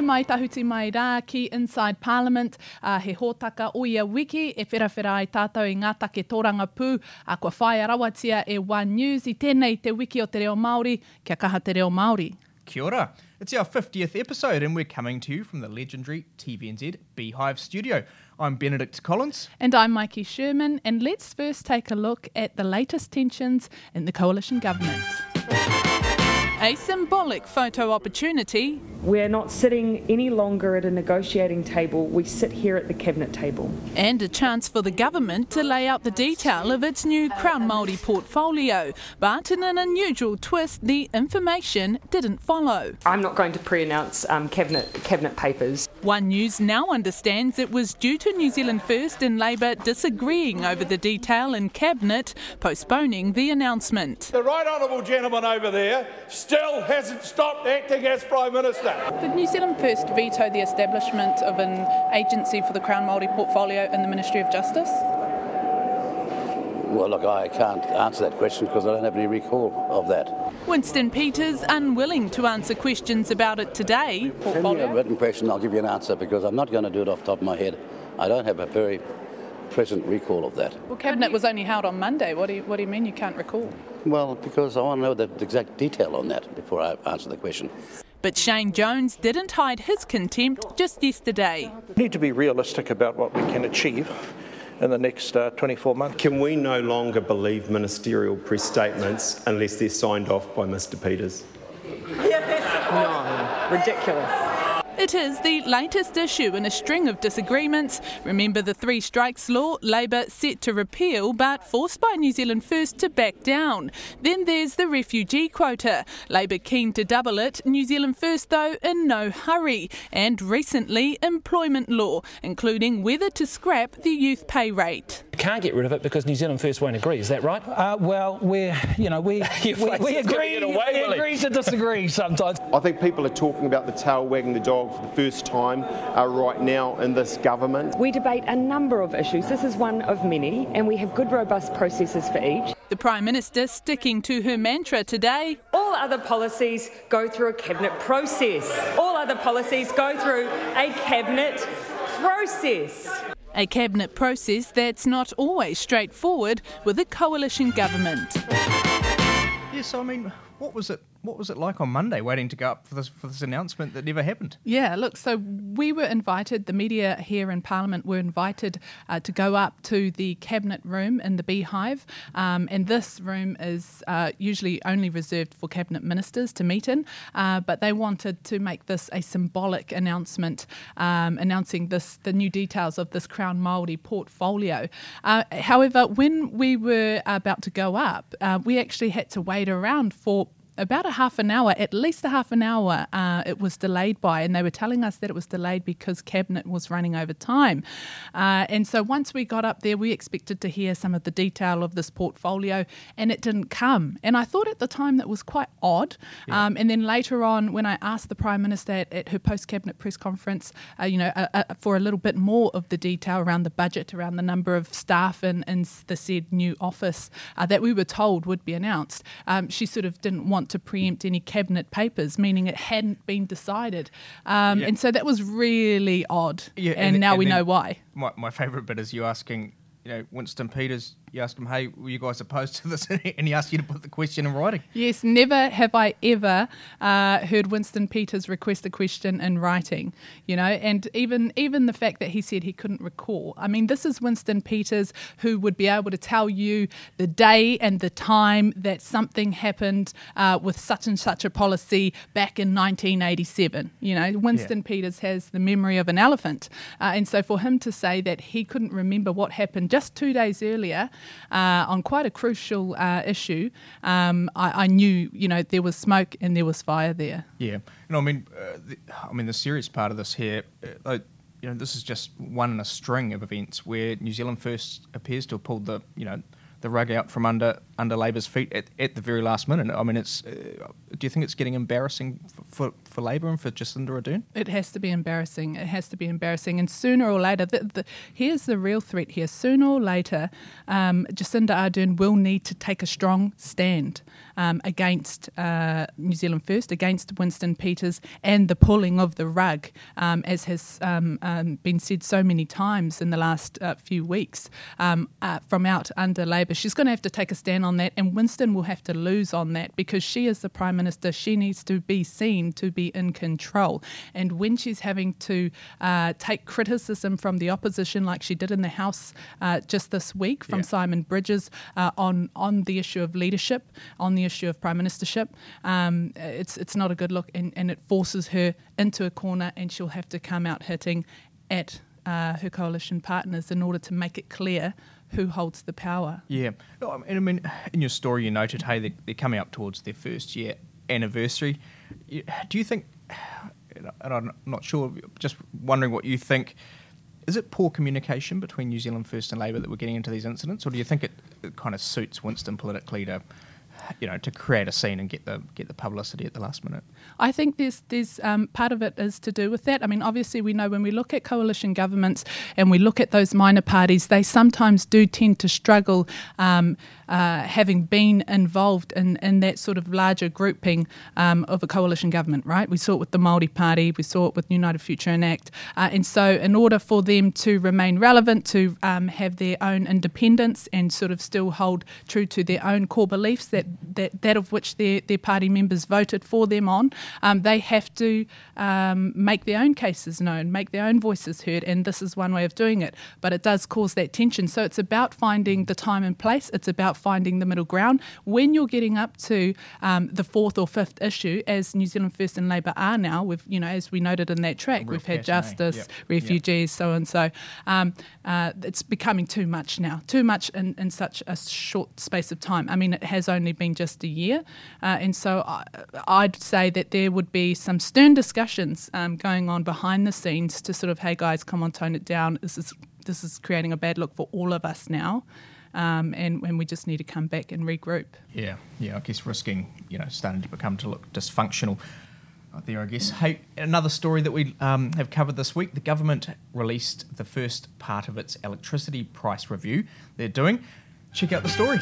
Nau mai tahuti mai rā ki Inside Parliament, uh, he hōtaka o ia wiki, e whirawhira ai tātou i ngā take tōranga pū, a kua whaia rawatia e One News i tēnei te wiki o te reo Māori, kia kaha te reo Māori. Kia ora. It's our 50th episode, and we're coming to you from the legendary TVNZ Beehive studio. I'm Benedict Collins. And I'm Maiki Sherman, and let's first take a look at the latest tensions in the coalition government. A symbolic photo opportunity. We're not sitting any longer at a negotiating table, we sit here at the cabinet table. And a chance for the government to lay out the detail of its new Crown Māori portfolio. But in an unusual twist, the information didn't follow. I'm not going to pre announce um, cabinet, cabinet papers. One News now understands it was due to New Zealand First and Labour disagreeing over the detail in Cabinet, postponing the announcement. The right honourable gentleman over there still hasn't stopped acting as Prime Minister. Did New Zealand First veto the establishment of an agency for the Crown Māori portfolio in the Ministry of Justice? Well, look, I can't answer that question because I don't have any recall of that. Winston Peters unwilling to answer questions about it today. Send me a Portfolio. written question, I'll give you an answer because I'm not going to do it off the top of my head. I don't have a very present recall of that. Well, cabinet was only held on Monday. What do you, what do you mean you can't recall? Well, because I want to know the exact detail on that before I answer the question. But Shane Jones didn't hide his contempt just yesterday. We need to be realistic about what we can achieve in the next uh, 24 months. Can we no longer believe ministerial press statements unless they're signed off by Mr Peters? No, ridiculous. It is the latest issue in a string of disagreements. Remember the three strikes law, Labour set to repeal but forced by New Zealand First to back down. Then there's the refugee quota. Labour keen to double it, New Zealand First though in no hurry. And recently employment law, including whether to scrap the youth pay rate. Can't get rid of it because New Zealand First won't agree. Is that right? Uh, well, we're, you know, we, Your we, face we agree, away, we agree to disagree sometimes. I think people are talking about the tail wagging the dog for the first time uh, right now in this government. We debate a number of issues. This is one of many, and we have good, robust processes for each. The Prime Minister sticking to her mantra today All other policies go through a cabinet process. All other policies go through a cabinet process. A cabinet process that's not always straightforward with a coalition government. Yes, I mean, what was it? What was it like on Monday, waiting to go up for this for this announcement that never happened? Yeah, look, so we were invited, the media here in Parliament were invited uh, to go up to the cabinet room in the Beehive. Um, and this room is uh, usually only reserved for cabinet ministers to meet in. Uh, but they wanted to make this a symbolic announcement, um, announcing this the new details of this Crown Māori portfolio. Uh, however, when we were about to go up, uh, we actually had to wait around for about a half an hour, at least a half an hour, uh, it was delayed by, and they were telling us that it was delayed because cabinet was running over time. Uh, and so once we got up there, we expected to hear some of the detail of this portfolio, and it didn't come. And I thought at the time that was quite odd. Um, and then later on, when I asked the prime minister at, at her post cabinet press conference, uh, you know, uh, uh, for a little bit more of the detail around the budget, around the number of staff in, in the said new office uh, that we were told would be announced, um, she sort of didn't want to preempt any cabinet papers, meaning it hadn't been decided. Um, Yeah. And so that was really odd. Yeah, and, and- now and we know why. My, my favourite bit is you asking, you know, Winston Peters. You asked him, "Hey, were you guys opposed to this?" and he asked you to put the question in writing. Yes, never have I ever uh, heard Winston Peters request a question in writing. You know, and even even the fact that he said he couldn't recall. I mean, this is Winston Peters who would be able to tell you the day and the time that something happened uh, with such and such a policy back in 1987. You know, Winston Peters has the memory of an elephant, uh, and so for him to say that he couldn't remember what happened just two days earlier uh, on quite a crucial uh, issue, um, I, I knew you know there was smoke and there was fire there. Yeah, and I mean, uh, the, I mean, the serious part of this here, uh, like, you know, this is just one in a string of events where New Zealand First appears to have pulled the, you know, the rug out from under under Labor's feet at, at the very last minute. I mean, it's. Uh, do you think it's getting embarrassing for, for, for Labor and for Jacinda Ardern? It has to be embarrassing. It has to be embarrassing. And sooner or later, the, the, here's the real threat here. Sooner or later, um, Jacinda Ardern will need to take a strong stand um, against uh, New Zealand First, against Winston Peters, and the pulling of the rug, um, as has um, um, been said so many times in the last uh, few weeks um, uh, from out under Labor. She's going to have to take a stand on that, and Winston will have to lose on that because she is the Prime Minister. She needs to be seen to be in control. And when she's having to uh, take criticism from the opposition, like she did in the House uh, just this week from yeah. Simon Bridges uh, on, on the issue of leadership, on the issue of Prime Ministership, um, it's, it's not a good look, and, and it forces her into a corner, and she'll have to come out hitting at uh, her coalition partners in order to make it clear who holds the power. Yeah, oh, and I mean, in your story, you noted, hey, they're, they're coming up towards their first year anniversary. Do you think? And I'm not sure. Just wondering what you think. Is it poor communication between New Zealand First and Labor that we're getting into these incidents, or do you think it, it kind of suits Winston politically to you know, to create a scene and get the get the publicity at the last minute. I think there's there's um, part of it is to do with that. I mean, obviously we know when we look at coalition governments and we look at those minor parties, they sometimes do tend to struggle. Um, uh, having been involved in, in that sort of larger grouping um, of a coalition government, right? We saw it with the Māori Party, we saw it with United Future and ACT. Uh, and so, in order for them to remain relevant, to um, have their own independence and sort of still hold true to their own core beliefs that, that, that of which their, their party members voted for them on, um, they have to um, make their own cases known, make their own voices heard. And this is one way of doing it. But it does cause that tension. So, it's about finding the time and place, it's about finding the middle ground. When you're getting up to um, the fourth or fifth issue, as New Zealand First and Labor are now, with you know, as we noted in that track, we've had justice, yep. refugees, yep. so and so. Um, uh, it's becoming too much now, too much in, in such a short space of time. I mean, it has only been just a year, uh, and so I, would say that there would be some stern discussions um, going on behind the scenes to sort of, hey guys, come on, tone it down. This is this is creating a bad look for all of us now um, and, and we just need to come back and regroup. Yeah, yeah, I guess risking, you know, starting to become to look dysfunctional there, I guess. Hey, another story that we um, have covered this week the government released the first part of its electricity price review they're doing. Check out the story.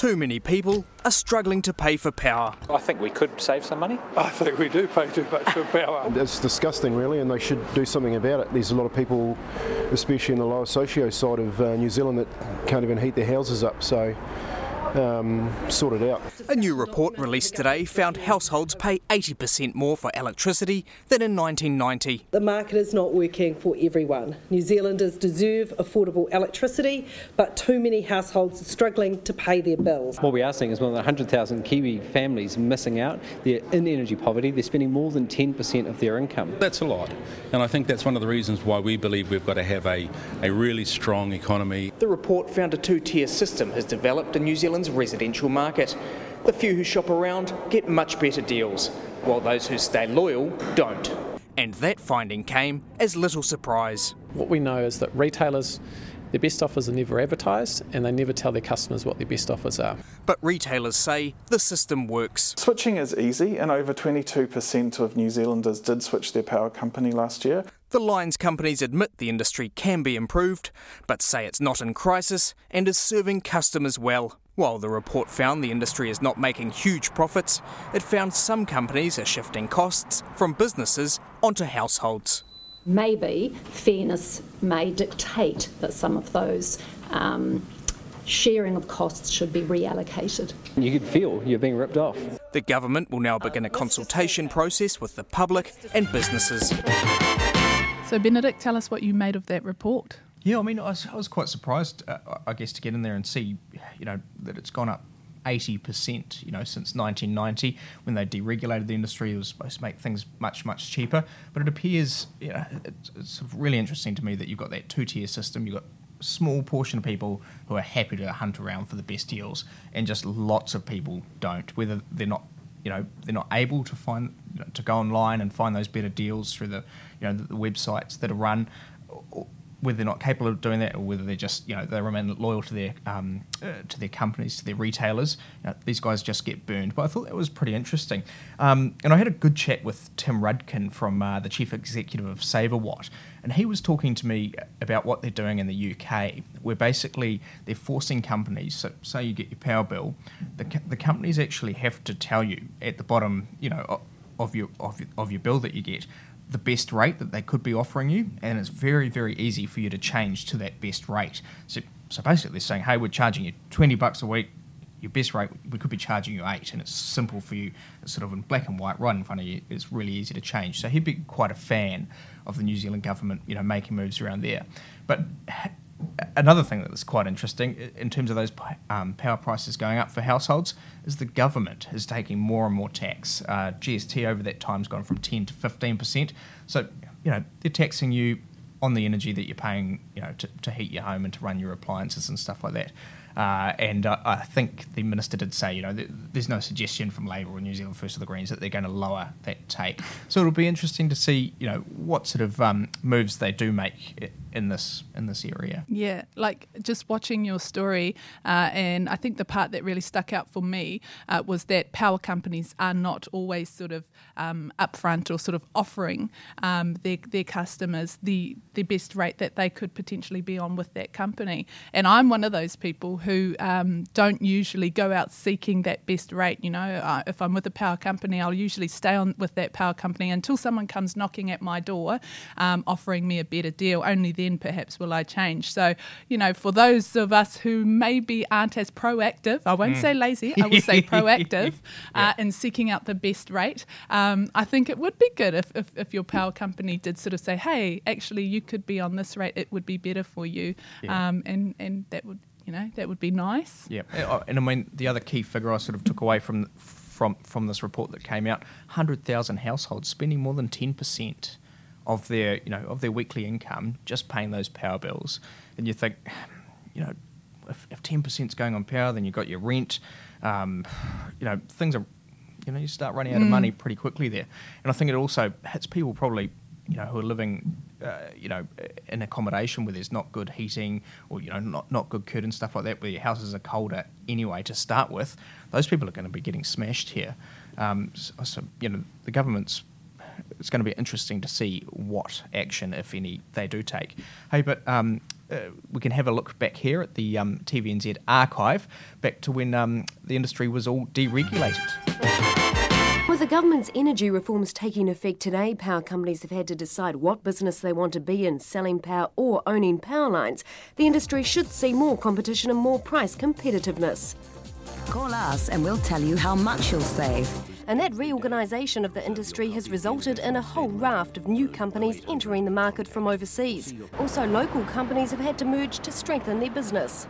Too many people are struggling to pay for power. I think we could save some money. I think we do pay too much for power. it's disgusting, really, and they should do something about it. There's a lot of people, especially in the lower socio side of uh, New Zealand, that can't even heat their houses up. So um, sorted out. A new report released today found households pay 80% more for electricity than in 1990. The market is not working for everyone. New Zealanders deserve affordable electricity, but too many households are struggling to pay their bills. What we are seeing is more than 100,000 Kiwi families missing out. They're in energy poverty. They're spending more than 10% of their income. That's a lot. And I think that's one of the reasons why we believe we've got to have a, a really strong economy. The report found a two tier system has developed in New Zealand Zealand's residential market. The few who shop around get much better deals, while those who stay loyal don't. And that finding came as little surprise. What we know is that retailers their best offers are never advertised and they never tell their customers what their best offers are. But retailers say the system works. Switching is easy, and over 22% of New Zealanders did switch their power company last year. The lines companies admit the industry can be improved, but say it's not in crisis and is serving customers well. While the report found the industry is not making huge profits, it found some companies are shifting costs from businesses onto households. Maybe fairness may dictate that some of those um, sharing of costs should be reallocated. You could feel you're being ripped off. The government will now begin a consultation process with the public and businesses. So, Benedict, tell us what you made of that report. Yeah, I mean, I was, I was quite surprised, uh, I guess, to get in there and see, you know, that it's gone up 80%, you know, since 1990 when they deregulated the industry. It was supposed to make things much, much cheaper. But it appears, you know, it's, it's really interesting to me that you've got that two tier system. You've got a small portion of people who are happy to hunt around for the best deals, and just lots of people don't, whether they're not you know they're not able to find you know, to go online and find those better deals through the you know the, the websites that are run whether they're not capable of doing that, or whether they're just you know they remain loyal to their um, uh, to their companies, to their retailers. You know, these guys just get burned. But I thought that was pretty interesting. Um, and I had a good chat with Tim Rudkin from uh, the chief executive of SaverWatt, and he was talking to me about what they're doing in the UK, where basically they're forcing companies. So, say you get your power bill, the the companies actually have to tell you at the bottom, you know, of your of of your bill that you get the best rate that they could be offering you, and it's very, very easy for you to change to that best rate. So, so basically, they're saying, hey, we're charging you 20 bucks a week. Your best rate, we could be charging you eight, and it's simple for you. It's sort of in black and white, right in front of you. It's really easy to change. So he'd be quite a fan of the New Zealand government, you know, making moves around there. But another thing that's quite interesting in terms of those um, power prices going up for households is the government is taking more and more tax. Uh, GST over that time has gone from 10 to 15 percent. So you know they're taxing you on the energy that you're paying, you know, to, to heat your home and to run your appliances and stuff like that. Uh, and uh, I think the minister did say, you know, th- there's no suggestion from Labor or New Zealand First of the Greens that they're going to lower that take. So it'll be interesting to see, you know, what sort of um, moves they do make in this in this area. Yeah, like just watching your story, uh, and I think the part that really stuck out for me uh, was that power companies are not always sort of um, upfront or sort of offering um, their their customers the the best rate that they could potentially be on with that company. And I'm one of those people who um, don't usually go out seeking that best rate. You know, uh, if I'm with a power company, I'll usually stay on with that power company until someone comes knocking at my door, um, offering me a better deal. Only then perhaps will I change. So, you know, for those of us who maybe aren't as proactive, I won't mm. say lazy, I will say proactive yeah. uh, in seeking out the best rate, um, I think it would be good if, if, if, your power company did sort of say, hey, actually, you could be on this rate, it would be better for you. Yeah. Um, and, and that would you know that would be nice. Yeah, uh, and I mean the other key figure I sort of took away from from from this report that came out: hundred thousand households spending more than ten percent of their you know of their weekly income just paying those power bills, and you think, you know, if ten percent is going on power, then you've got your rent, um, you know, things are, you know, you start running out of mm. money pretty quickly there, and I think it also hits people probably. You know, who are living, uh, you know, in accommodation where there's not good heating or you know not not good curtains stuff like that, where your houses are colder anyway to start with. Those people are going to be getting smashed here. Um, so, so, you know, the government's it's going to be interesting to see what action, if any, they do take. Hey, but um, uh, we can have a look back here at the um, TVNZ archive, back to when um, the industry was all deregulated. With the government's energy reforms taking effect today, power companies have had to decide what business they want to be in, selling power or owning power lines. The industry should see more competition and more price competitiveness. Call us and we'll tell you how much you'll save. And that reorganisation of the industry has resulted in a whole raft of new companies entering the market from overseas. Also, local companies have had to merge to strengthen their business.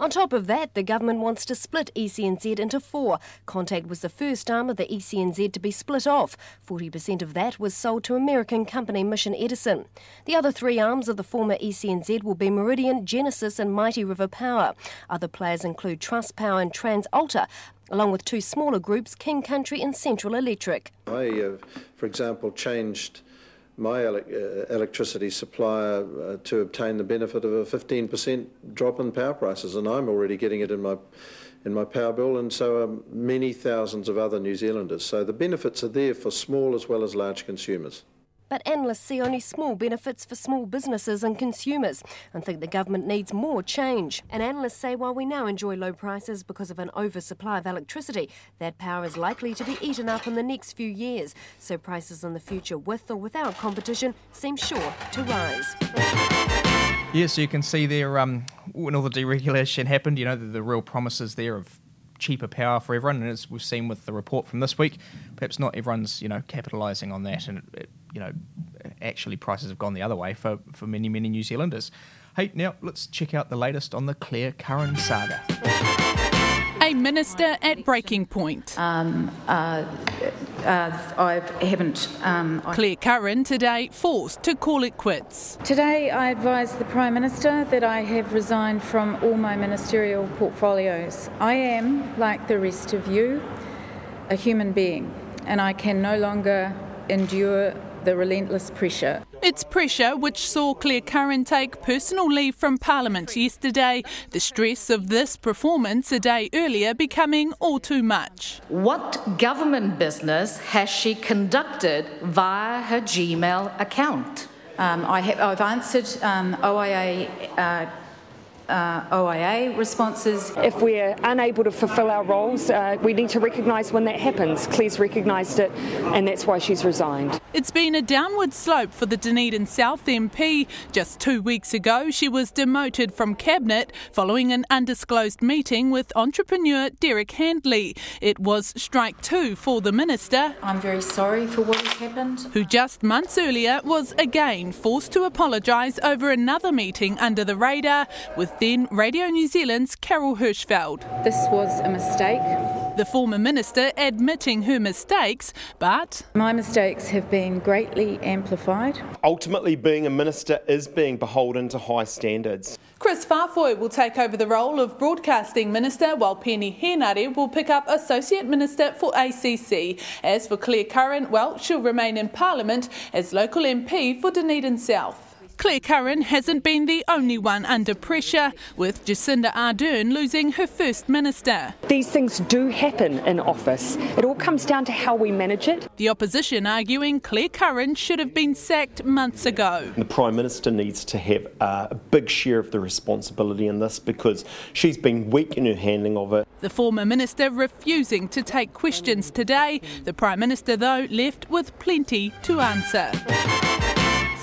On top of that, the government wants to split ECNZ into four. Contact was the first arm of the ECNZ to be split off. 40% of that was sold to American company Mission Edison. The other three arms of the former ECNZ will be Meridian, Genesis, and Mighty River Power. Other players include Trust Power and TransAlta, along with two smaller groups, King Country and Central Electric. I, uh, for example, changed my ele- uh, electricity supplier uh, to obtain the benefit of a 15% drop in power prices, and I'm already getting it in my in my power bill, and so are many thousands of other New Zealanders. So the benefits are there for small as well as large consumers. But analysts see only small benefits for small businesses and consumers and think the government needs more change. And analysts say while we now enjoy low prices because of an oversupply of electricity, that power is likely to be eaten up in the next few years. So prices in the future, with or without competition, seem sure to rise. Yeah, so you can see there um, when all the deregulation happened, you know, the, the real promises there of cheaper power for everyone. And as we've seen with the report from this week, perhaps not everyone's you know capitalising on that, and it, it, you know actually prices have gone the other way for for many many New Zealanders. Hey, now let's check out the latest on the Claire Curran saga. A minister at breaking point. Um, uh, uh, I haven't. Um, Claire Curran today forced to call it quits. Today, I advised the Prime Minister that I have resigned from all my ministerial portfolios. I am, like the rest of you, a human being, and I can no longer endure the relentless pressure. It's pressure which saw Claire Curran take personal leave from Parliament yesterday, the stress of this performance a day earlier becoming all too much. What government business has she conducted via her Gmail account? Um, I have, I've answered um, OIA. Uh, uh, OIA responses. If we're unable to fulfil our roles, uh, we need to recognise when that happens. Claire's recognised it, and that's why she's resigned. It's been a downward slope for the Dunedin South MP. Just two weeks ago, she was demoted from Cabinet following an undisclosed meeting with entrepreneur Derek Handley. It was strike two for the minister. I'm very sorry for what has happened. Who just months earlier was again forced to apologise over another meeting under the radar with then Radio New Zealand's Carol Hirschfeld. This was a mistake. The former minister admitting her mistakes, but. My mistakes have been greatly amplified. Ultimately, being a minister is being beholden to high standards. Kris Faafoi will take over the role of Broadcasting Minister, while Peeni Henare will pick up Associate Minister for ACC. As for Claire Curran, well, she'll remain in Parliament as local MP for Dunedin South. Claire Curran hasn't been the only one under pressure, with Jacinda Ardern losing her first minister. These things do happen in office. It all comes down to how we manage it. The opposition arguing Claire Curran should have been sacked months ago. The Prime Minister needs to have a big share of the responsibility in this because she's been weak in her handling of it. The former minister refusing to take questions today. The Prime Minister, though, left with plenty to answer.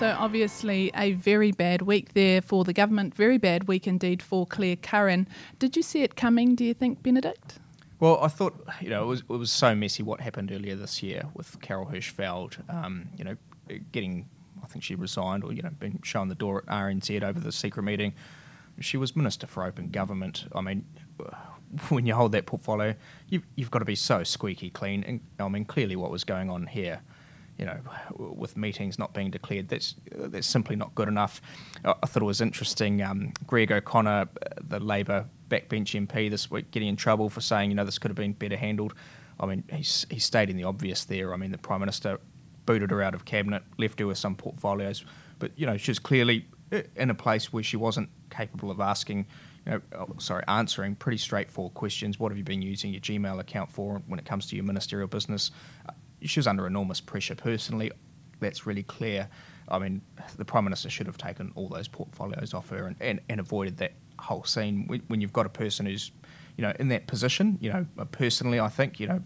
So, obviously, a very bad week there for the government, very bad week indeed for Claire Curran. Did you see it coming, do you think, Benedict? Well, I thought, you know, it was, it was so messy what happened earlier this year with Carol Hirschfeld, um, you know, getting, I think she resigned or, you know, being shown the door at RNZ over the secret meeting. She was Minister for Open Government. I mean, when you hold that portfolio, you've, you've got to be so squeaky clean. And I mean, clearly what was going on here you know, with meetings not being declared, that's that's simply not good enough. I thought it was interesting. Um, Greg O'Connor, the Labor backbench MP this week, getting in trouble for saying, you know, this could have been better handled. I mean, he's he's stating the obvious there. I mean, the Prime Minister booted her out of cabinet, left her with some portfolios, but you know, she's clearly in a place where she wasn't capable of asking. You know, oh, sorry, answering pretty straightforward questions. What have you been using your Gmail account for when it comes to your ministerial business? She was under enormous pressure personally. That's really clear. I mean, the Prime Minister should have taken all those portfolios off her and, and, and avoided that whole scene. When, you've got a person who's, you know, in that position, you know, personally, I think, you know,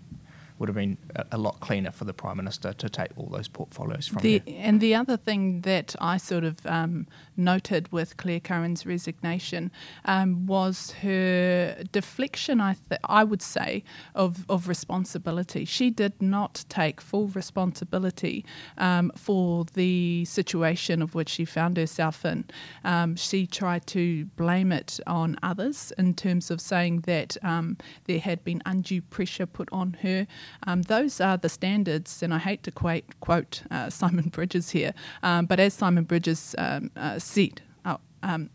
would have been a, a, lot cleaner for the Prime Minister to take all those portfolios from the. And the other thing that I sort of um, noted with Claire Curran's resignation um, was her deflection, I, th- I would say, of, of responsibility. She did not take full responsibility um, for the situation of which she found herself in. Um, she tried to blame it on others in terms of saying that um, there had been undue pressure put on her. Um, those are the standards, and I hate to quote, quote uh, Simon Bridges here, um, but as Simon Bridges um, uh, said, um,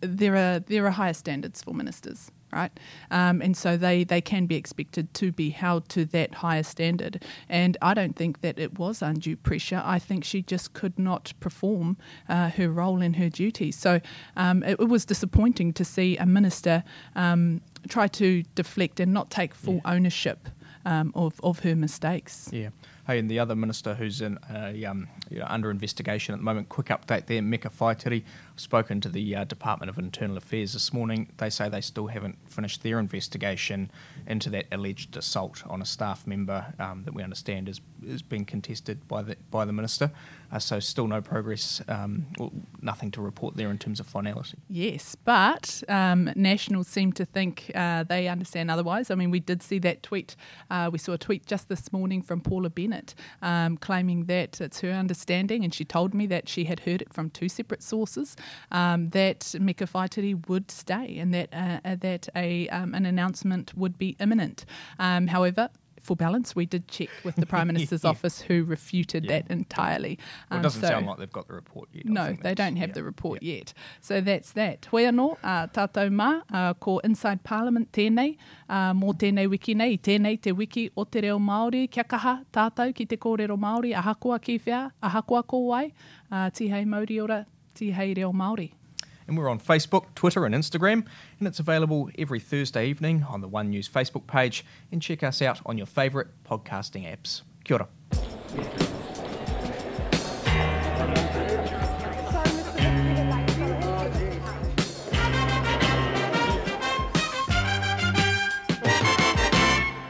there are there are higher standards for ministers right? Um, and so they, they can be expected to be held to that higher standard. And I don't think that it was undue pressure. I think she just could not perform uh, her role in her duties. So um, it, it, was disappointing to see a minister um, try to deflect and not take full yeah. ownership um, of, of her mistakes. Yeah. Hey, and the other minister who's in, uh, um, you know, under investigation at the moment, quick update there, Meka Whaitiri, spoken to the uh, Department of Internal Affairs this morning. They say they still haven't finished their investigation into that alleged assault on a staff member um, that we understand is, is being contested by the, by the minister. Uh, so still no progress, um, well, nothing to report there in terms of finality. Yes, but um, Nationals seem to think uh, they understand otherwise. I mean, we did see that tweet. Uh, we saw a tweet just this morning from Paula Bennett um, claiming that it's her understanding, and she told me that she had heard it from two separate sources, um, that Meka Whaitiri would stay and that, uh, that a, um, an announcement would be imminent. Um, however, for balance, we did check with the Prime Minister's Yeah. office who refuted that entirely. Well, it Um, doesn't so- sound like they've got the report yet. No, they don't have the report yet. So that's that. Hoi anō, uh, tātou mā, uh, ko Inside Parliament tēnei, uh, mō tēnei wiki nei, tēnei te wiki o te reo Māori, kia kaha tātou ki te kōrero Māori, ahakoa ki whia, ahakoa ko wai, uh, tihei mauri ora, Māori. And we're on Facebook, Twitter, and Instagram, and it's available every Thursday evening on the One News Facebook page. And check us out on your favourite podcasting apps. Kia ora.